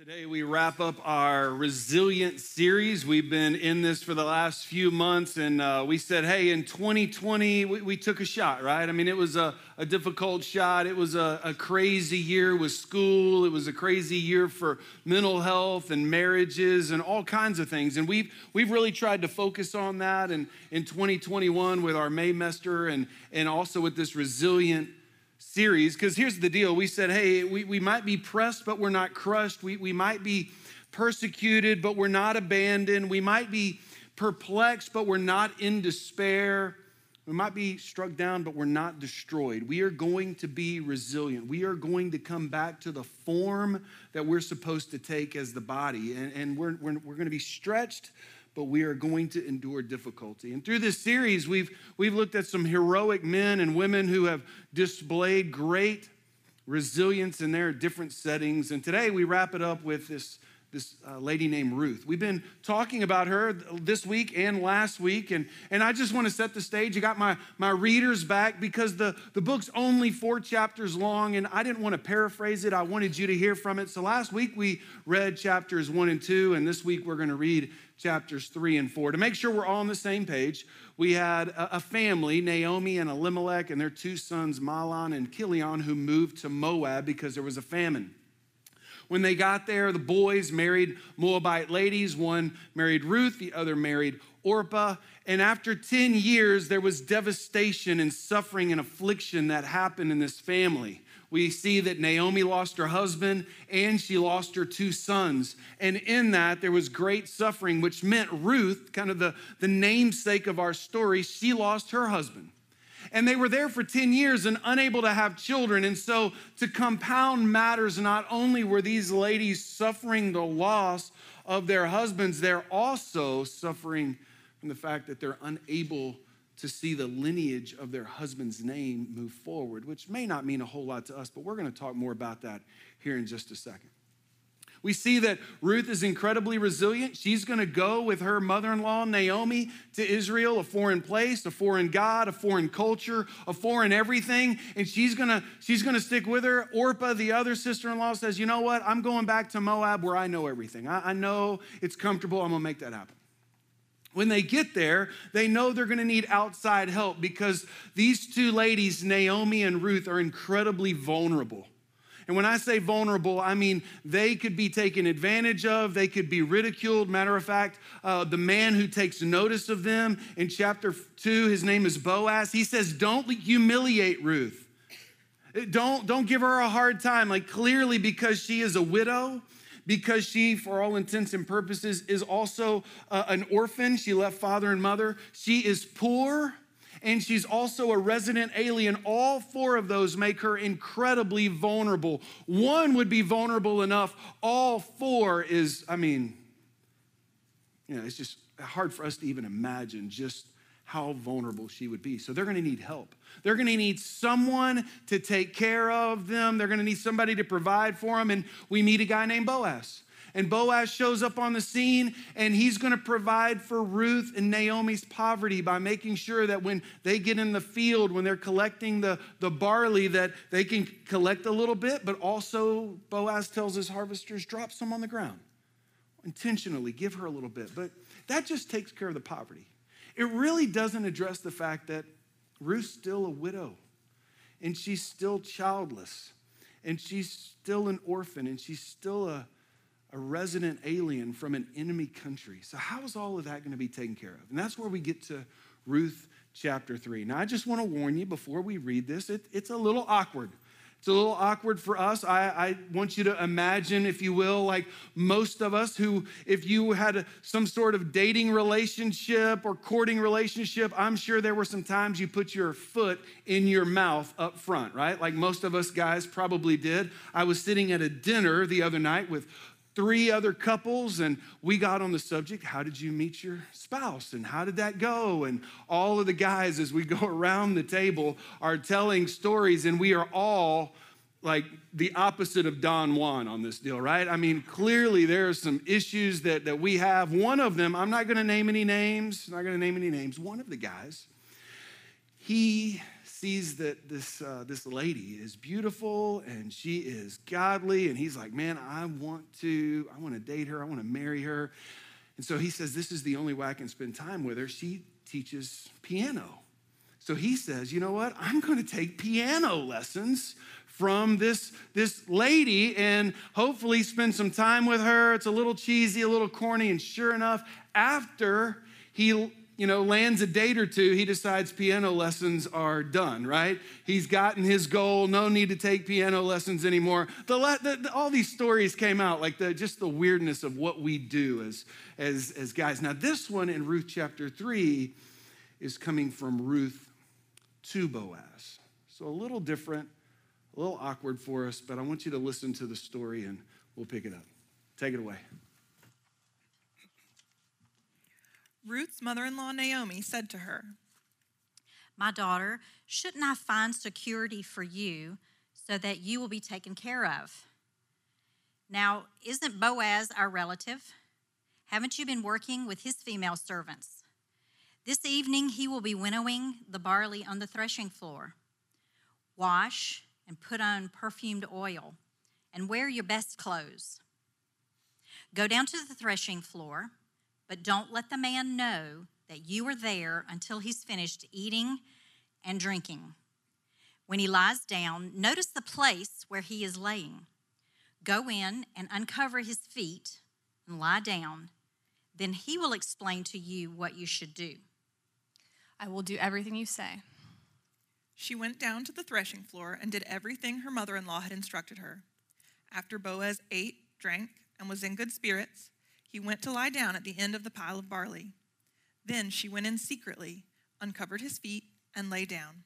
Today, we wrap up our resilient series. We've been in this for the last few months, and uh, we said, hey, in 2020, we, we, took a shot, right? I mean, it was a, a difficult shot. It was a, a, crazy year with school. It was a crazy year for mental health and marriages and all kinds of things. And we've, we've really tried to focus on that. And in 2021, with our Maymester and, and also with this resilient series because here's the deal. We said hey we, we might be pressed but we're not crushed. We, we might be persecuted but we're not abandoned. We might be perplexed but we're not in despair. We might be struck down but we're not destroyed. We are going to be resilient. We are going to come back to the form that we're supposed to take as the body. And, and we're, we're, we're going to be stretched but we are going to endure difficulty. And through this series, we've, we've looked at some heroic men and women who have displayed great resilience in their different settings. And today we wrap it up with this, this uh, lady named Ruth. We've been talking about her this week and last week, and, and I just want to set the stage. I got my, my readers back because the, the book's only four chapters long, and I didn't want to paraphrase it. I wanted you to hear from it. So last week we read chapters one and two, and this week we're going to read chapters 3 and 4. To make sure we're all on the same page, we had a family, Naomi and Elimelech, and their two sons, Mahlon and Chilion, who moved to Moab because there was a famine. When they got there, the boys married Moabite ladies. One married Ruth, the other married Orpah. And after 10 years, there was devastation and suffering and affliction that happened in this family we see that Naomi lost her husband and she lost her two sons. And in that, there was great suffering, which meant Ruth, kind of the, the namesake of our story, she lost her husband. And they were there for 10 years and unable to have children. And so, to compound matters, not only were these ladies suffering the loss of their husbands, they're also suffering from the fact that they're unable to see the lineage of their husband's name move forward, which may not mean a whole lot to us, but we're going to talk more about that here in just a second. We see that Ruth is incredibly resilient. She's going to go with her mother in law, Naomi, to Israel, a foreign place, a foreign God, a foreign culture, a foreign everything. And she's going to, she's going to stick with her. Orpah, the other sister in law, says, You know what? I'm going back to Moab where I know everything. I, I know it's comfortable. I'm going to make that happen. When they get there, they know they're going to need outside help because these two ladies, Naomi and Ruth, are incredibly vulnerable. And when I say vulnerable, I mean they could be taken advantage of, they could be ridiculed. Matter of fact, uh, the man who takes notice of them in chapter two, his name is Boaz, he says, Don't humiliate Ruth. Don't, don't give her a hard time. Like, clearly, because she is a widow, because she, for all intents and purposes, is also uh, an orphan. She left father and mother. She is poor and she's also a resident alien. All four of those make her incredibly vulnerable. One would be vulnerable enough, all four is, I mean, you know, it's just hard for us to even imagine just how vulnerable she would be. So they're to need help. They're to need someone to take care of them. They're to need somebody to provide for them. And we meet a guy named Boaz. And Boaz shows up on the scene and he's going to provide for Ruth and Naomi's poverty by making sure that when they get in the field, when they're collecting the, the barley, that they can collect a little bit, but also Boaz tells his harvesters, drop some on the ground. Intentionally, give her a little bit. But that just takes care of the poverty. It really doesn't address the fact that Ruth's still a widow and she's still childless and she's still an orphan and she's still a, a resident alien from an enemy country. So, how is all of that going to be taken care of? And that's where we get to Ruth chapter 3. Now, I just want to warn you before we read this, it, it's a little awkward. It's a little awkward for us. I, I, want you to imagine, if you will, like most of us who, if you had some sort of dating relationship or courting relationship, I'm sure there were some times you put your foot in your mouth up front, right? Like most of us guys probably did. I was sitting at a dinner the other night with three other couples and we got on the subject how did you meet your spouse and how did that go? And all of the guys as we go around the table are telling stories and we are all like the opposite of don juan on this deal right? I mean clearly there are some issues that, that we have. One of them i'm not going to name any names not going to name any names one of the guys he sees that this, uh, this lady is beautiful and she is godly. And he's like, man, I want to, I want to date her. I want to marry her. And so he says, this is the only way I can spend time with her. She teaches piano. So he says, you know what? I'm going to take piano lessons from this, this lady and hopefully spend some time with her. It's a little cheesy, a little corny, and sure enough, after he you know, lands a date or two, he decides piano lessons are done, right? He's gotten his goal, no need to take piano lessons anymore. The, the, the, all these stories came out, like the, just the weirdness of what we do as, as, as guys. Now, this one in Ruth chapter 3 is coming from Ruth to Boaz. So a little different, a little awkward for us, but I want you to listen to the story and we'll pick it up. Take it away. Ruth's mother in law, Naomi, said to her, My daughter, shouldn't I find security for you so that you will be taken care of? Now, isn't Boaz our relative? Haven't you been working with his female servants? This evening he will be winnowing the barley on the threshing floor. Wash and put on perfumed oil and wear your best clothes. Go down to the threshing floor but don't let the man know that you are there until he's finished eating and drinking. When he lies down, notice the place where he is laying. Go in and uncover his feet and lie down. Then he will explain to you what you should do. I will do everything you say. She went down to the threshing floor and did everything her mother in law had instructed her. After Boaz ate, drank, and was in good spirits, he went to lie down at the end of the pile of barley. Then she went in secretly, uncovered his feet, and lay down.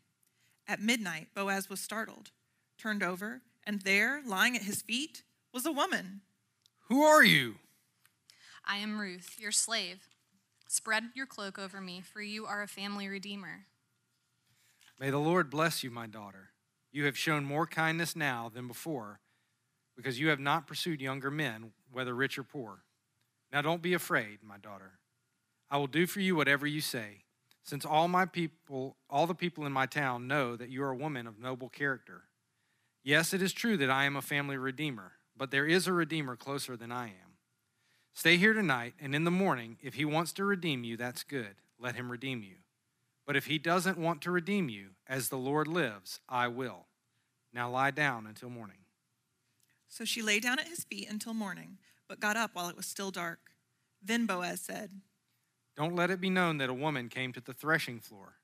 At midnight, Boaz was startled, turned over, and there, lying at his feet, was a woman. Who are you? I am Ruth, your slave. Spread your cloak over me, for you are a family redeemer. May the Lord bless you, my daughter. You have shown more kindness now than before, because you have not pursued younger men, whether rich or poor. Now don't be afraid, my daughter. I will do for you whatever you say, since all my people, all the people in my town know that you are a woman of noble character. Yes, it is true that I am a family redeemer, but there is a redeemer closer than I am. Stay here tonight, and in the morning, if he wants to redeem you, that's good. Let him redeem you. But if he doesn't want to redeem you, as the Lord lives, I will. Now lie down until morning. So she lay down at his feet until morning but got up while it was still dark. Then Boaz said, Don't let it be known that a woman came to the threshing floor.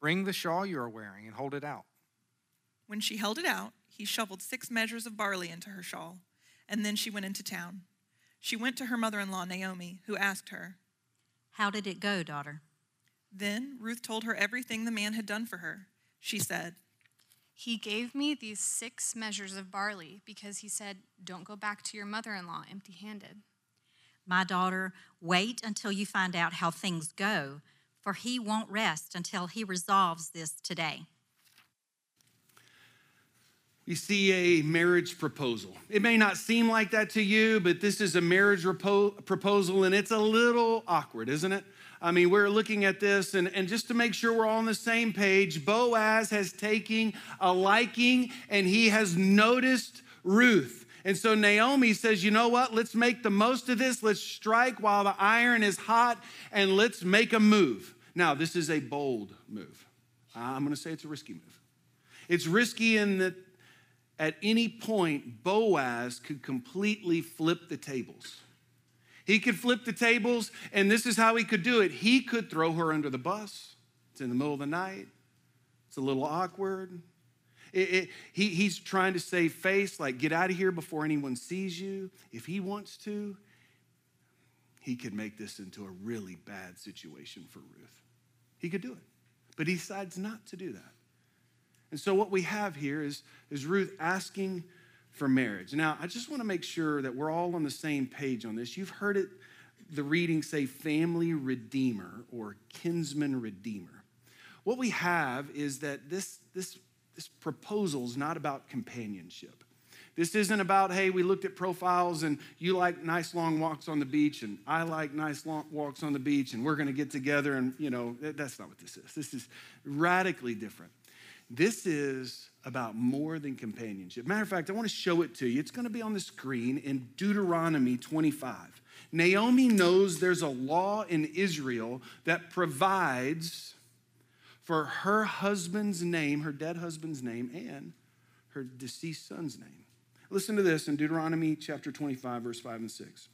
Bring the shawl you are wearing and hold it out. When she held it out, he shoveled six measures of barley into her shawl, and then she went into town. She went to her mother in law, Naomi, who asked her, How did it go, daughter? Then Ruth told her everything the man had done for her. She said, he gave me these six measures of barley because he said, Don't go back to your mother in law empty handed. My daughter, wait until you find out how things go, for he won't rest until he resolves this today. We see a marriage proposal. It may not seem like that to you, but this is a marriage repo- proposal, and it's a little awkward, isn't it? I mean, we're looking at this, and, and just to make sure we're all on the same page, Boaz has taken a liking and he has noticed Ruth. And so Naomi says, you know what? Let's make the most of this. Let's strike while the iron is hot and let's make a move. Now, this is a bold move. I'm going to say it's a risky move. It's risky in that at any point, Boaz could completely flip the tables. He could flip the tables, and this is how he could do it. He could throw her under the bus. It's in the middle of the night, it's a little awkward. It, it, he, he's trying to save face, like, get out of here before anyone sees you. If he wants to, he could make this into a really bad situation for Ruth. He could do it. But he decides not to do that. And so, what we have here is, is Ruth asking for marriage. Now, I just want to make sure that we're all on the same page on this. You've heard it, the reading say family redeemer or kinsman redeemer. What we have is that this, this, this proposal is not about companionship. This isn't about, hey, we looked at profiles and you like nice long walks on the beach and I like nice long walks on the beach and we're going to get together and, you know, that's not what this is. This is radically different. This is about more than companionship. Matter of fact, I want to show it to you. It's going to be on the screen in Deuteronomy 25. Naomi knows there's a law in Israel that provides for her husband's name, her dead husband's name, and her deceased son's name. Listen to this in Deuteronomy chapter 25, verse 5 and 6.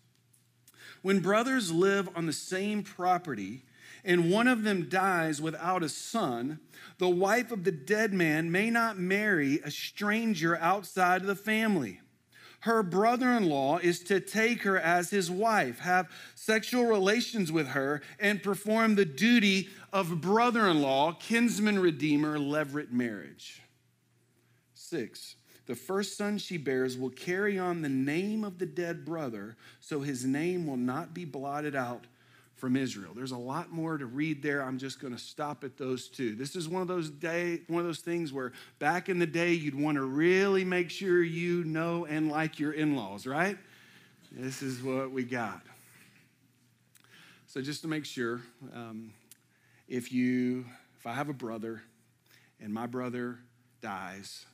When brothers live on the same property, and one of them dies without a son, the wife of the dead man may not marry a stranger outside of the family. Her brother in law is to take her as his wife, have sexual relations with her, and perform the duty of brother in law, kinsman redeemer, levirate marriage. Six, the first son she bears will carry on the name of the dead brother, so his name will not be blotted out from Israel. There's a lot more to read there. I'm just going to stop at those two. This is one of those day, one of those things where back in the day you'd want to really make sure you know and like your in-laws, right? This is what we got. So just to make sure, um, if you, if I have a brother, and my brother dies,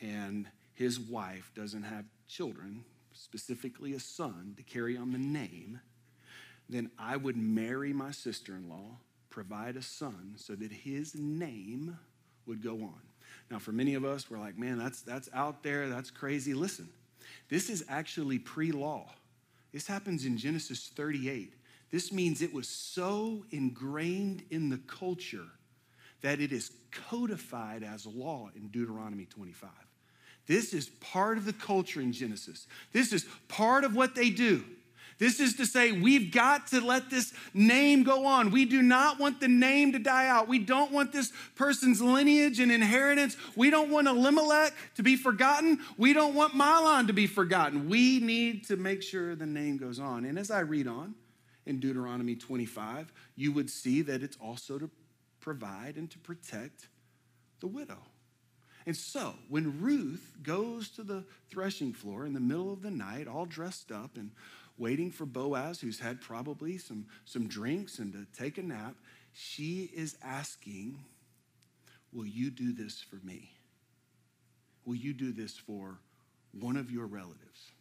and his wife doesn't have children, specifically a son, to carry on the name then I would marry my sister in law, provide a son so that his name would go on. Now, for many of us, we're like, man, that's, that's out there, that's crazy. Listen, this is actually pre law. This happens in Genesis 38. This means it was so ingrained in the culture that it is codified as law in Deuteronomy 25. This is part of the culture in Genesis. This is part of what they do. This is to say, we've got to let this name go on. We do not want the name to die out. We don't want this person's lineage and inheritance. We don't want Elimelech to be forgotten. We don't want Mahlon to be forgotten. We need to make sure the name goes on. And as I read on in Deuteronomy 25, you would see that it's also to provide and to protect the widow. And so, when Ruth goes to the threshing floor in the middle of the night, all dressed up and waiting for Boaz, who's had probably some, some drinks and to take a nap, she is asking, Will you do this for me? Will you do this for one of your relatives?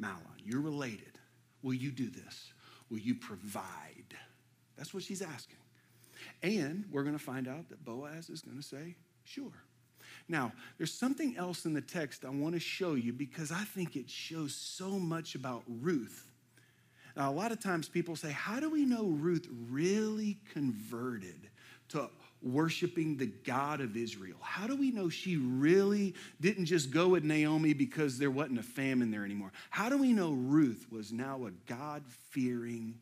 Mahlon, you're related. Will you do this? Will you provide? That's what she's asking. And we're going to find out that Boaz is going to say, Sure. Now, there's something else in the text I want to show you because I think it shows so much about Ruth. Now, a lot of times people say, How do we know Ruth really converted to worshiping the God of Israel? How do we know she really didn't just go with Naomi because there wasn't a famine there anymore? How do we know Ruth was now a God fearing,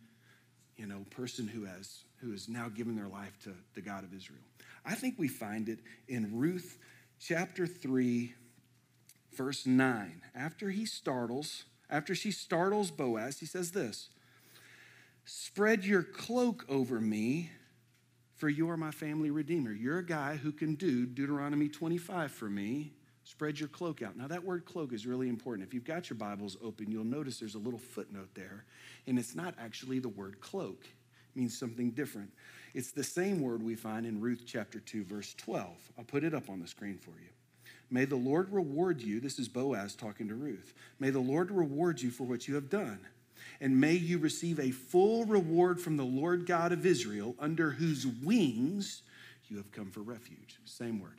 you know, person who has who has now given their life to the God of Israel? I think we find it in Ruth chapter 3, verse 9. After he startles, after she startles Boaz, he says this Spread your cloak over me, for you are my family redeemer. You're a guy who can do Deuteronomy 25 for me. Spread your cloak out. Now, that word cloak is really important. If you've got your Bibles open, you'll notice there's a little footnote there, and it's not actually the word cloak, it means something different. It's the same word we find in Ruth chapter 2, verse 12. I'll put it up on the screen for you. May the Lord reward you. This is Boaz talking to Ruth. May the Lord reward you for what you have done. And may you receive a full reward from the Lord God of Israel, under whose wings you have come for refuge. Same word.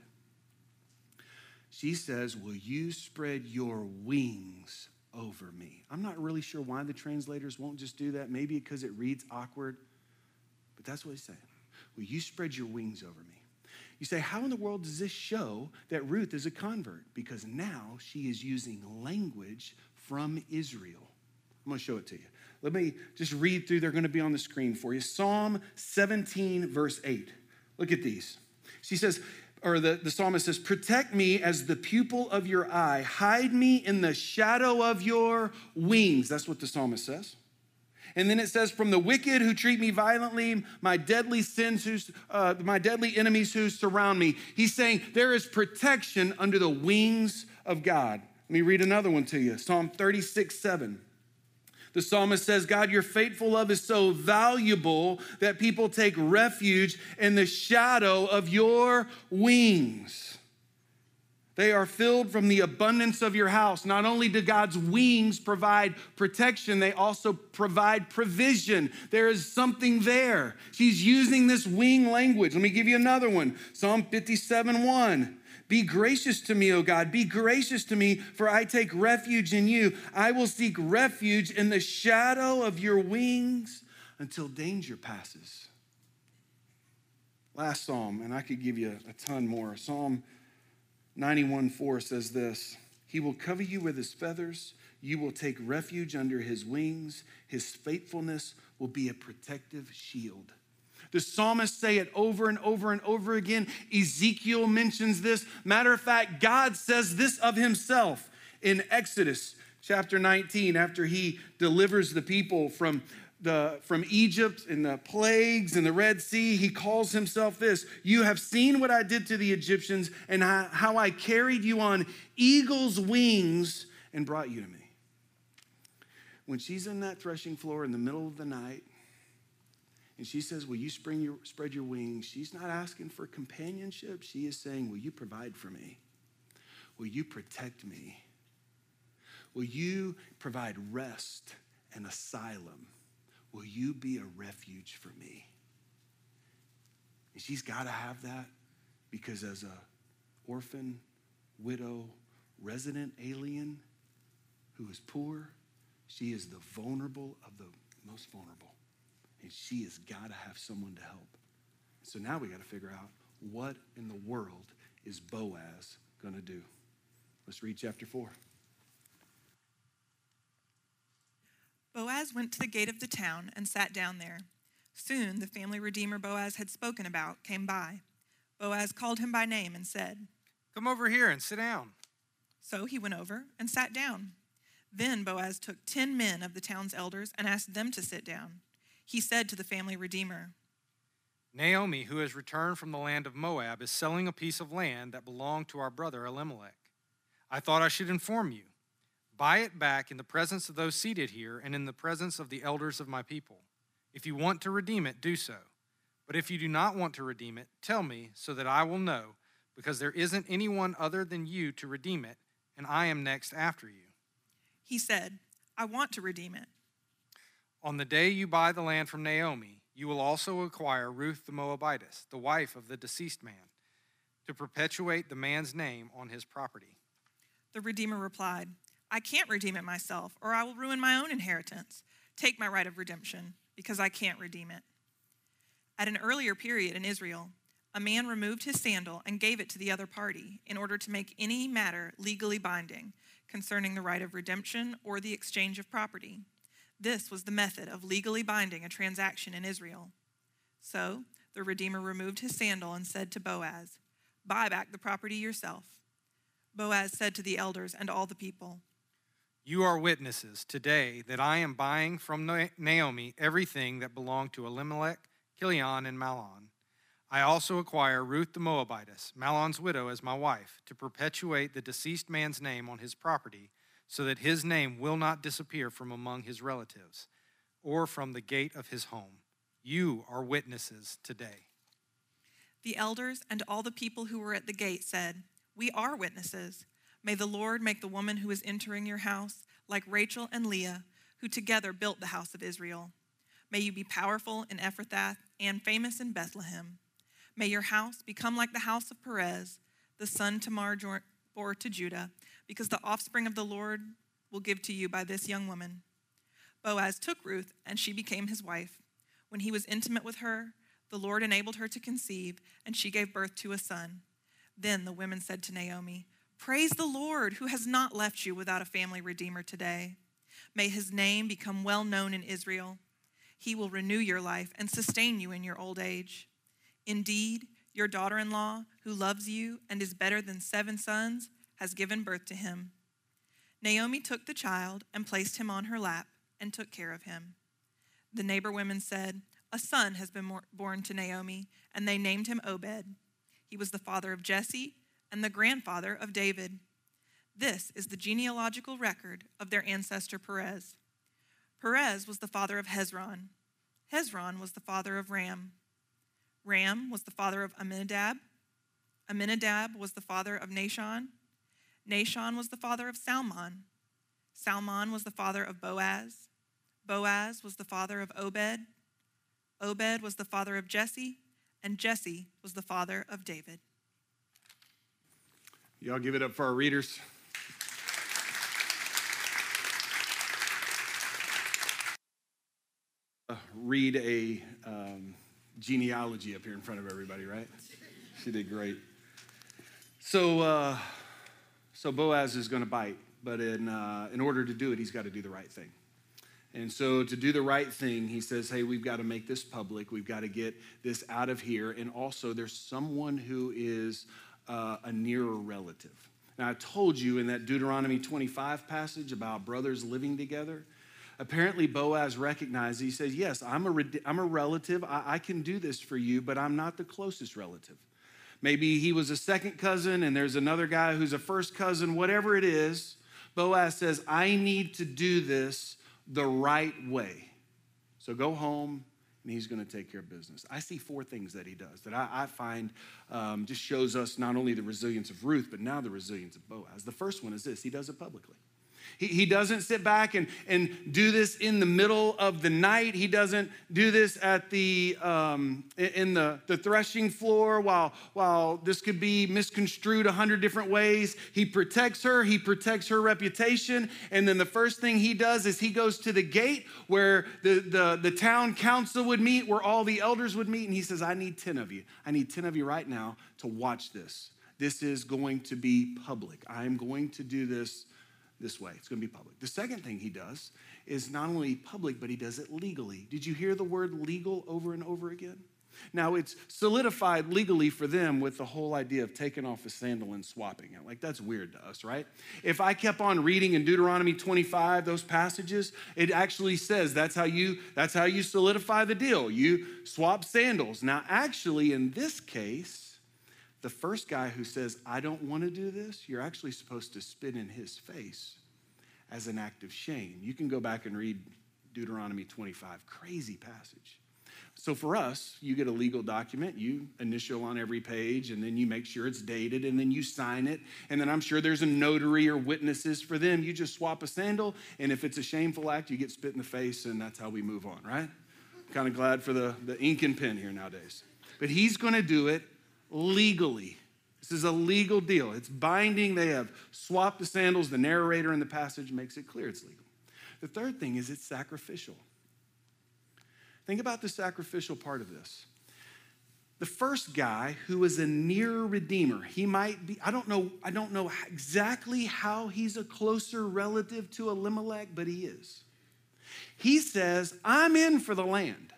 She says, Will you spread your wings over me? I'm not really sure why the translators won't just do that. Maybe because it reads awkward. That's what he's saying. Will you spread your wings over me? You say, how in the world does this show that Ruth is a convert? Because now she is using language from Israel. I'm going to show it to you. Let me just read through. They're going to be on the screen for you. Psalm 17, verse 8. Look at these. She says, or the, the psalmist says, Protect me as the pupil of your eye, hide me in the shadow of your wings. That's what the psalmist says. And then it says, From the wicked who treat me violently, my deadly sins, who, uh, my deadly enemies who surround me. He's saying there is protection under the wings of God. Let me read another one to you Psalm 36 7. The psalmist says, God, your faithful love is so valuable that people take refuge in the shadow of your wings. They are filled from the abundance of your house. Not only do God's wings provide protection, they also provide provision. There is something there. She's using this wing language. Let me give you another one Psalm 57 1. Be gracious to me, O God. Be gracious to me, for I take refuge in you. I will seek refuge in the shadow of your wings until danger passes. Last psalm, and I could give you a ton more. Psalm 91 4 says this He will cover you with his feathers. You will take refuge under his wings. His faithfulness will be a protective shield. The psalmists say it over and over and over again. Ezekiel mentions this. Matter of fact, God says this of himself in Exodus chapter 19 after he delivers the people from the, from Egypt and the plagues and the Red Sea, he calls himself this You have seen what I did to the Egyptians and how I carried you on eagle's wings and brought you to me. When she's in that threshing floor in the middle of the night, and she says, Will you your, spread your wings? She's not asking for companionship. She is saying, Will you provide for me? Will you protect me? Will you provide rest and asylum? Will you be a refuge for me? And she's got to have that because as a orphan, widow, resident alien who is poor, she is the vulnerable of the most vulnerable. And she has got to have someone to help. So now we got to figure out what in the world is Boaz going to do. Let's read chapter 4. Boaz went to the gate of the town and sat down there. Soon the family redeemer Boaz had spoken about came by. Boaz called him by name and said, Come over here and sit down. So he went over and sat down. Then Boaz took ten men of the town's elders and asked them to sit down. He said to the family redeemer, Naomi, who has returned from the land of Moab, is selling a piece of land that belonged to our brother Elimelech. I thought I should inform you. Buy it back in the presence of those seated here and in the presence of the elders of my people. If you want to redeem it, do so. But if you do not want to redeem it, tell me so that I will know, because there isn't anyone other than you to redeem it, and I am next after you. He said, I want to redeem it. On the day you buy the land from Naomi, you will also acquire Ruth the Moabitess, the wife of the deceased man, to perpetuate the man's name on his property. The Redeemer replied, I can't redeem it myself, or I will ruin my own inheritance. Take my right of redemption, because I can't redeem it. At an earlier period in Israel, a man removed his sandal and gave it to the other party in order to make any matter legally binding concerning the right of redemption or the exchange of property. This was the method of legally binding a transaction in Israel. So the Redeemer removed his sandal and said to Boaz, Buy back the property yourself. Boaz said to the elders and all the people, you are witnesses today that I am buying from Naomi everything that belonged to Elimelech, Chilion, and Mahlon. I also acquire Ruth the Moabitess, Mahlon's widow, as my wife, to perpetuate the deceased man's name on his property, so that his name will not disappear from among his relatives or from the gate of his home. You are witnesses today. The elders and all the people who were at the gate said, We are witnesses. May the Lord make the woman who is entering your house like Rachel and Leah, who together built the house of Israel. May you be powerful in Ephrathah and famous in Bethlehem. May your house become like the house of Perez, the son Tamar bore to Judah, because the offspring of the Lord will give to you by this young woman. Boaz took Ruth, and she became his wife. When he was intimate with her, the Lord enabled her to conceive, and she gave birth to a son. Then the women said to Naomi, Praise the Lord who has not left you without a family redeemer today. May his name become well known in Israel. He will renew your life and sustain you in your old age. Indeed, your daughter in law, who loves you and is better than seven sons, has given birth to him. Naomi took the child and placed him on her lap and took care of him. The neighbor women said, A son has been born to Naomi, and they named him Obed. He was the father of Jesse and the grandfather of David. This is the genealogical record of their ancestor Perez. Perez was the father of Hezron. Hezron was the father of Ram. Ram was the father of Amminadab. Amminadab was the father of Nahshon. Nahshon was the father of Salmon. Salmon was the father of Boaz. Boaz was the father of Obed. Obed was the father of Jesse, and Jesse was the father of David. Y'all give it up for our readers. Uh, read a um, genealogy up here in front of everybody, right? She did great. So, uh, so Boaz is going to bite, but in uh, in order to do it, he's got to do the right thing. And so, to do the right thing, he says, Hey, we've got to make this public. We've got to get this out of here. And also, there's someone who is uh, a nearer relative. Now, I told you in that Deuteronomy 25 passage about brothers living together. Apparently, Boaz recognized, he says, Yes, I'm a, I'm a relative. I, I can do this for you, but I'm not the closest relative. Maybe he was a second cousin and there's another guy who's a first cousin, whatever it is. Boaz says, I need to do this the right way. So go home and he's going to take care of business. I see four things that he does that I, I find um, just shows us not only the resilience of Ruth, but now the resilience of Boaz. The first one is this he does it publicly. He, he doesn't sit back and, and do this in the middle of the night. He doesn't do this at the um, in the, the threshing floor while, while this could be misconstrued a hundred different ways. He protects her, he protects her reputation. And then the first thing he does is he goes to the gate where the, the, the town council would meet, where all the elders would meet, and he says, I need 10 of you. I need 10 of you right now to watch this. This is going to be public. I am going to do this this way. It's going to be public. The second thing he does is not only public, but he does it legally. Did you hear the word legal over and over again? Now, it's solidified legally for them with the whole idea of taking off a sandal and swapping it. Like, that's weird to us, right? If I kept on reading in Deuteronomy 25, those passages, it actually says that's how you, that's how you solidify the deal. You swap sandals. Now, actually, in this case, the first guy who says, I don't want to do this, you're actually supposed to spit in his face as an act of shame. You can go back and read Deuteronomy 25, crazy passage. So for us, you get a legal document, you initial on every page, and then you make sure it's dated, and then you sign it. And then I'm sure there's a notary or witnesses for them. You just swap a sandal, and if it's a shameful act, you get spit in the face, and that's how we move on, right? Kind of glad for the, the ink and pen here nowadays. But he's going to do it legally. This is a legal deal. It's binding. They have swapped the sandals. The narrator in the passage makes it clear it's legal. The third thing is it's sacrificial. Think about the sacrificial part of this. The first guy who is a near redeemer, he might be, I don't know, I don't know exactly how he's a closer relative to Elimelech, but he is. He says, I'm in for the land.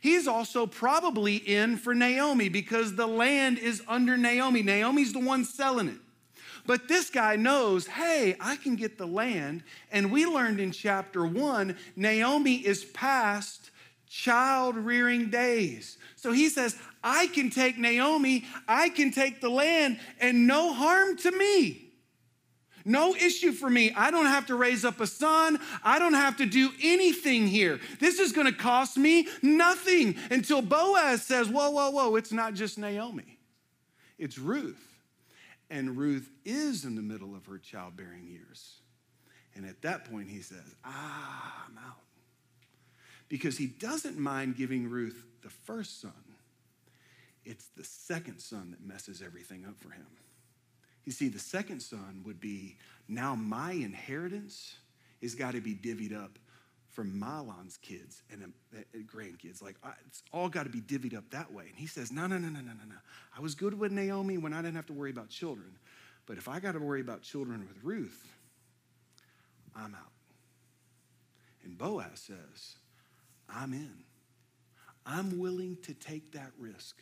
He's also probably in for Naomi because the land is under Naomi. Naomi's the one selling it. But this guy knows, hey, I can get the land. And we learned in chapter one, Naomi is past child rearing days. So he says, I can take Naomi, I can take the land, and no harm to me. No issue for me. I don't have to raise up a son. I don't have to do anything here. This is going to cost me nothing until Boaz says, Whoa, whoa, whoa, it's not just Naomi, it's Ruth. And Ruth is in the middle of her childbearing years. And at that point, he says, Ah, I'm out. Because he doesn't mind giving Ruth the first son, it's the second son that messes everything up for him. You see, the second son would be now my inheritance has got to be divvied up for Mahlon's kids and uh, grandkids. Like, it's all got to be divvied up that way. And he says, No, no, no, no, no, no, no. I was good with Naomi when I didn't have to worry about children. But if I got to worry about children with Ruth, I'm out. And Boaz says, I'm in. I'm willing to take that risk.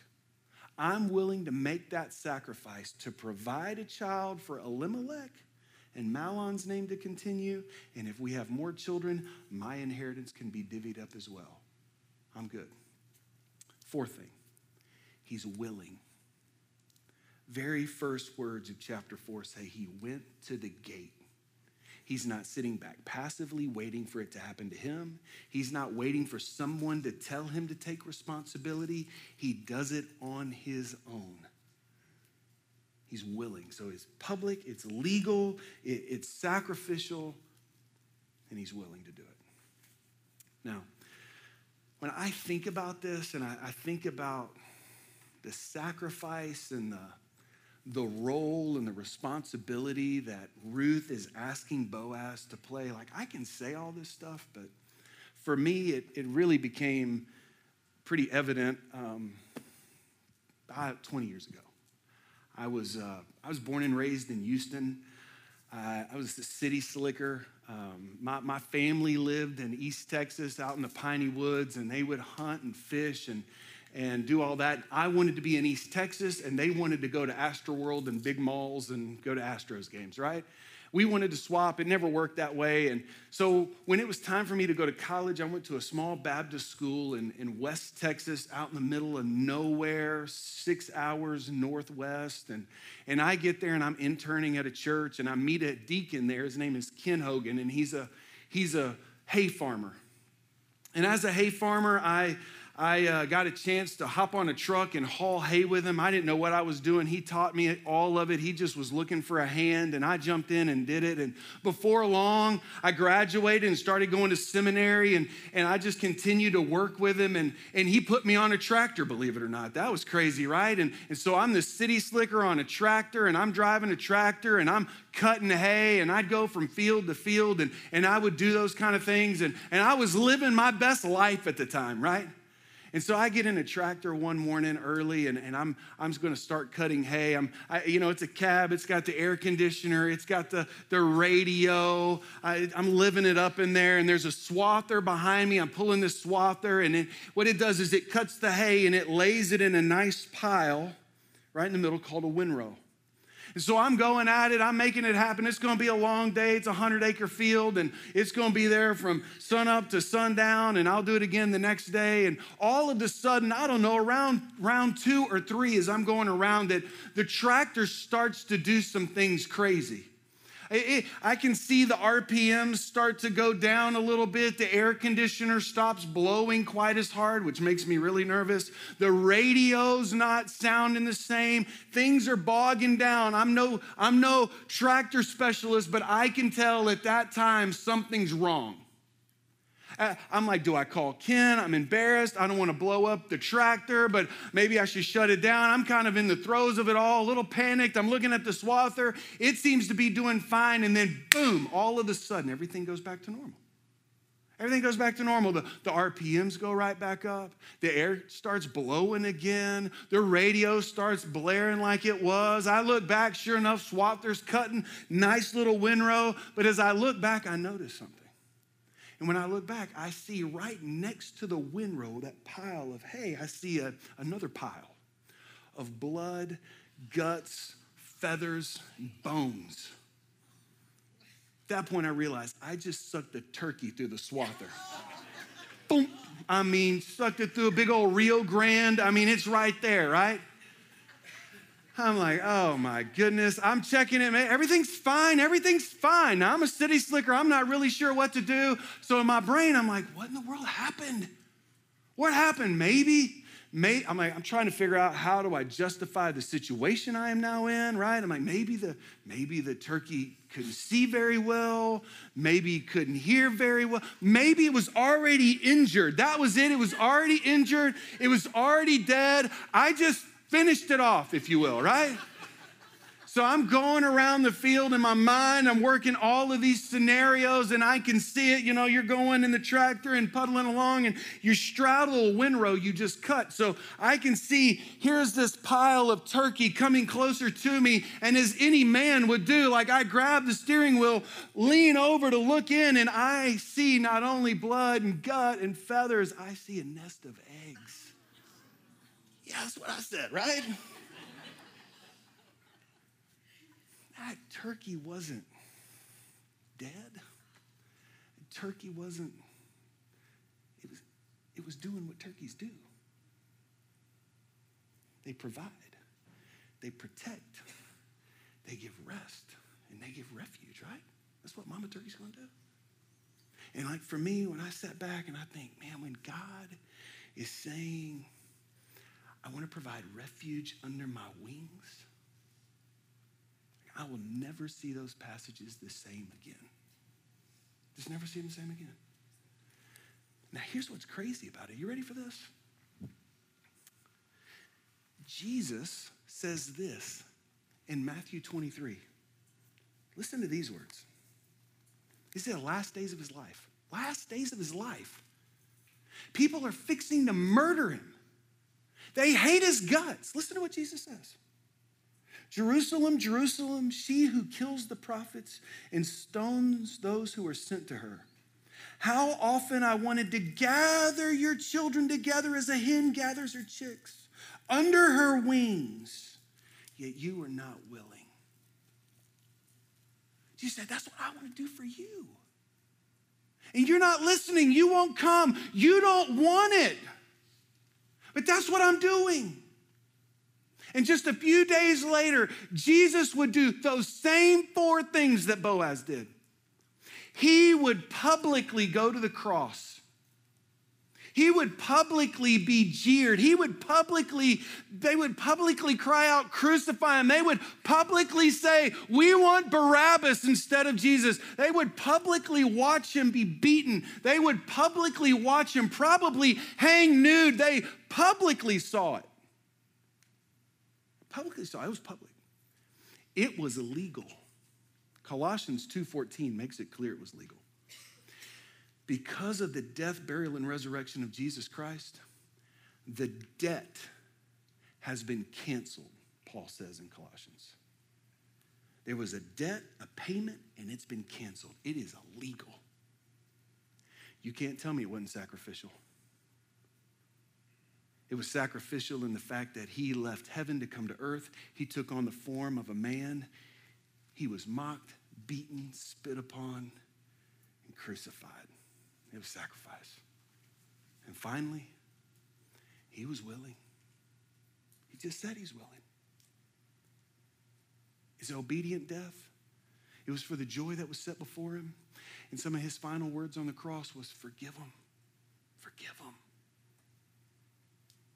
I'm willing to make that sacrifice to provide a child for Elimelech and Mahlon's name to continue. And if we have more children, my inheritance can be divvied up as well. I'm good. Fourth thing, he's willing. Very first words of chapter 4 say he went to the gate. He's not sitting back passively waiting for it to happen to him. He's not waiting for someone to tell him to take responsibility. He does it on his own. He's willing. So it's public, it's legal, it's sacrificial, and he's willing to do it. Now, when I think about this and I, I think about the sacrifice and the the role and the responsibility that Ruth is asking Boaz to play. Like, I can say all this stuff, but for me, it, it really became pretty evident um, about 20 years ago. I was, uh, I was born and raised in Houston. Uh, I was a city slicker. Um, my, my family lived in East Texas out in the piney woods, and they would hunt and fish and and do all that. I wanted to be in East Texas, and they wanted to go to Astroworld and big malls and go to Astros games, right? We wanted to swap. It never worked that way. And so when it was time for me to go to college, I went to a small Baptist school in, in West Texas, out in the middle of nowhere, six hours northwest. And, and I get there and I'm interning at a church and I meet a deacon there. His name is Ken Hogan, and he's a, he's a hay farmer. And as a hay farmer, I, I uh, got a chance to hop on a truck and haul hay with him. I didn't know what I was doing. He taught me all of it. He just was looking for a hand, and I jumped in and did it. And before long, I graduated and started going to seminary, and, and I just continued to work with him. And, and he put me on a tractor, believe it or not. That was crazy, right? And, and so I'm the city slicker on a tractor, and I'm driving a tractor, and I'm cutting hay, and I'd go from field to field, and, and I would do those kind of things. And, and I was living my best life at the time, right? And so I get in a tractor one morning early and, and I'm, I'm going to start cutting hay. I'm, I, you know, it's a cab, it's got the air conditioner, it's got the, the radio. I, am living it up in there and there's a swather behind me. I'm pulling this swather and it, what it does is it cuts the hay and it lays it in a nice pile right in the middle called a windrow. And so I'm going at it, I'm making it happen. It's going to be a long day. It's a 100 acre field, and it's going to be there from sunup to sundown, and I'll do it again the next day. And all of a sudden, I don't know, around round two or three, as I'm going around it, the tractor starts to do some things crazy. I can see the RPMs start to go down a little bit. The air conditioner stops blowing quite as hard, which makes me really nervous. The radio's not sounding the same. Things are bogging down. I'm no, I'm no tractor specialist, but I can tell at that time something's wrong. I'm like, do I call Ken? I'm embarrassed. I don't want to blow up the tractor, but maybe I should shut it down. I'm kind of in the throes of it all, a little panicked. I'm looking at the swather. It seems to be doing fine. And then, boom, all of a sudden, everything goes back to normal. Everything goes back to normal. The, the RPMs go right back up. The air starts blowing again. The radio starts blaring like it was. I look back, sure enough, Swather's cutting, nice little windrow. But as I look back, I notice something. And when I look back, I see right next to the windrow, that pile of hay, I see a, another pile of blood, guts, feathers, bones. At that point, I realized I just sucked a turkey through the swather. Boom. I mean, sucked it through a big old Rio Grande. I mean, it's right there, right? I'm like, oh my goodness. I'm checking it, man. Everything's fine. Everything's fine. Now, I'm a city slicker. I'm not really sure what to do. So in my brain, I'm like, what in the world happened? What happened? Maybe, may, I'm like, I'm trying to figure out how do I justify the situation I am now in, right? I'm like, maybe the maybe the turkey couldn't see very well, maybe couldn't hear very well, maybe it was already injured. That was it. It was already injured. It was already dead. I just finished it off, if you will, right? So I'm going around the field in my mind. I'm working all of these scenarios, and I can see it. You know, you're going in the tractor and puddling along, and you straddle a windrow you just cut. So I can see here's this pile of turkey coming closer to me, and as any man would do, like I grab the steering wheel, lean over to look in, and I see not only blood and gut and feathers, I see a nest of eggs. Yeah, that's what I said, right? that turkey wasn't dead. Turkey wasn't, it was, it was doing what turkeys do. They provide, they protect, they give rest, and they give refuge, right? That's what Mama Turkey's to do. And like for me, when I sat back and I think, man, when God is saying, I want to provide refuge under my wings, I will never see those passages the same again. Just never see them the same again. Now, here's what's crazy about it. You ready for this? Jesus says this in Matthew 23. Listen to these words. He said, the last days of his life. Last days of his life. People are fixing to murder him. They hate his guts. Listen to what Jesus says. Jerusalem, Jerusalem, she who kills the prophets and stones those who are sent to her. How often I wanted to gather your children together as a hen gathers her chicks under her wings, yet you were not willing. She said, That's what I want to do for you. And you're not listening. You won't come. You don't want it. But that's what I'm doing. And just a few days later, Jesus would do those same four things that Boaz did. He would publicly go to the cross. He would publicly be jeered. He would publicly, they would publicly cry out, crucify him. They would publicly say, We want Barabbas instead of Jesus. They would publicly watch him be beaten. They would publicly watch him probably hang nude. They publicly saw it. Publicly saw it. It was public. It was illegal. Colossians 2:14 makes it clear it was legal. Because of the death, burial, and resurrection of Jesus Christ, the debt has been canceled, Paul says in Colossians. There was a debt, a payment, and it's been canceled. It is illegal. You can't tell me it wasn't sacrificial. It was sacrificial in the fact that he left heaven to come to earth. He took on the form of a man. He was mocked, beaten, spit upon, and crucified. It was sacrifice. And finally, he was willing. He just said he's willing. His obedient death, it was for the joy that was set before him. And some of his final words on the cross was, Forgive him. Forgive him.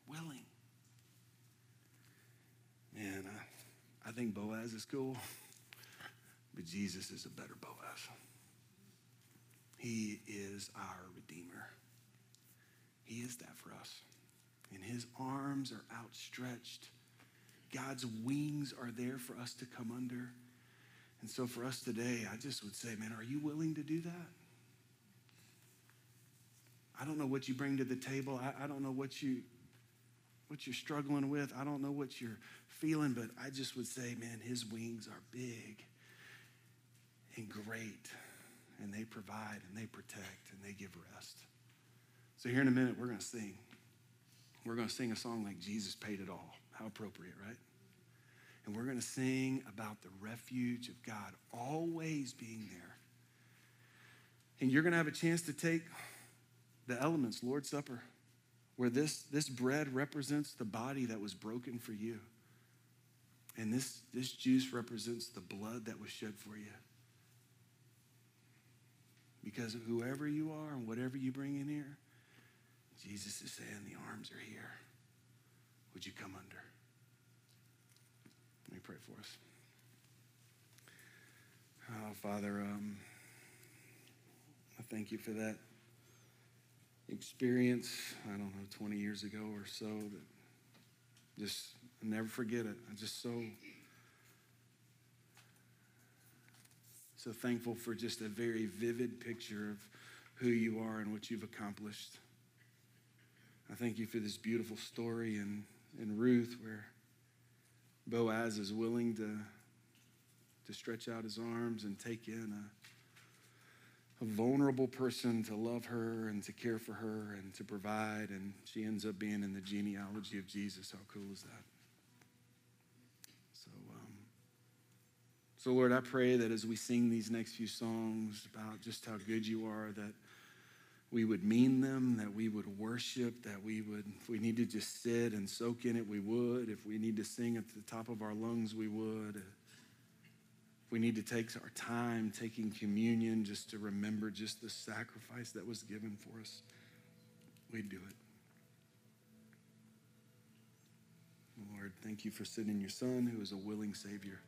Willing. Man, I, I think Boaz is cool, but Jesus is a better Boaz. He is our Redeemer. He is that for us. And his arms are outstretched. God's wings are there for us to come under. And so for us today, I just would say, man, are you willing to do that? I don't know what you bring to the table. I, I don't know what you what you're struggling with. I don't know what you're feeling, but I just would say, man, his wings are big and great, and they provide and they protect and they give rest. So here in a minute, we're going to sing. We're going to sing a song like Jesus paid it all. How appropriate, right? And we're going to sing about the refuge of God always being there. And you're going to have a chance to take the elements, Lord's Supper where this, this bread represents the body that was broken for you. And this, this juice represents the blood that was shed for you. Because whoever you are and whatever you bring in here, Jesus is saying the arms are here. Would you come under? Let me pray for us. Oh, Father, um, I thank you for that experience, I don't know, 20 years ago or so that just I'll never forget it. I'm just so so thankful for just a very vivid picture of who you are and what you've accomplished. I thank you for this beautiful story in, in Ruth where Boaz is willing to, to stretch out his arms and take in a a vulnerable person to love her and to care for her and to provide. And she ends up being in the genealogy of Jesus. How cool is that? So, Lord, I pray that as we sing these next few songs about just how good you are, that we would mean them, that we would worship, that we would, if we need to just sit and soak in it, we would. If we need to sing at the top of our lungs, we would. If we need to take our time taking communion just to remember just the sacrifice that was given for us, we'd do it. Lord, thank you for sending your son who is a willing Savior.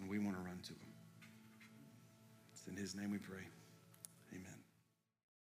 And we want to run to him. It's in his name we pray.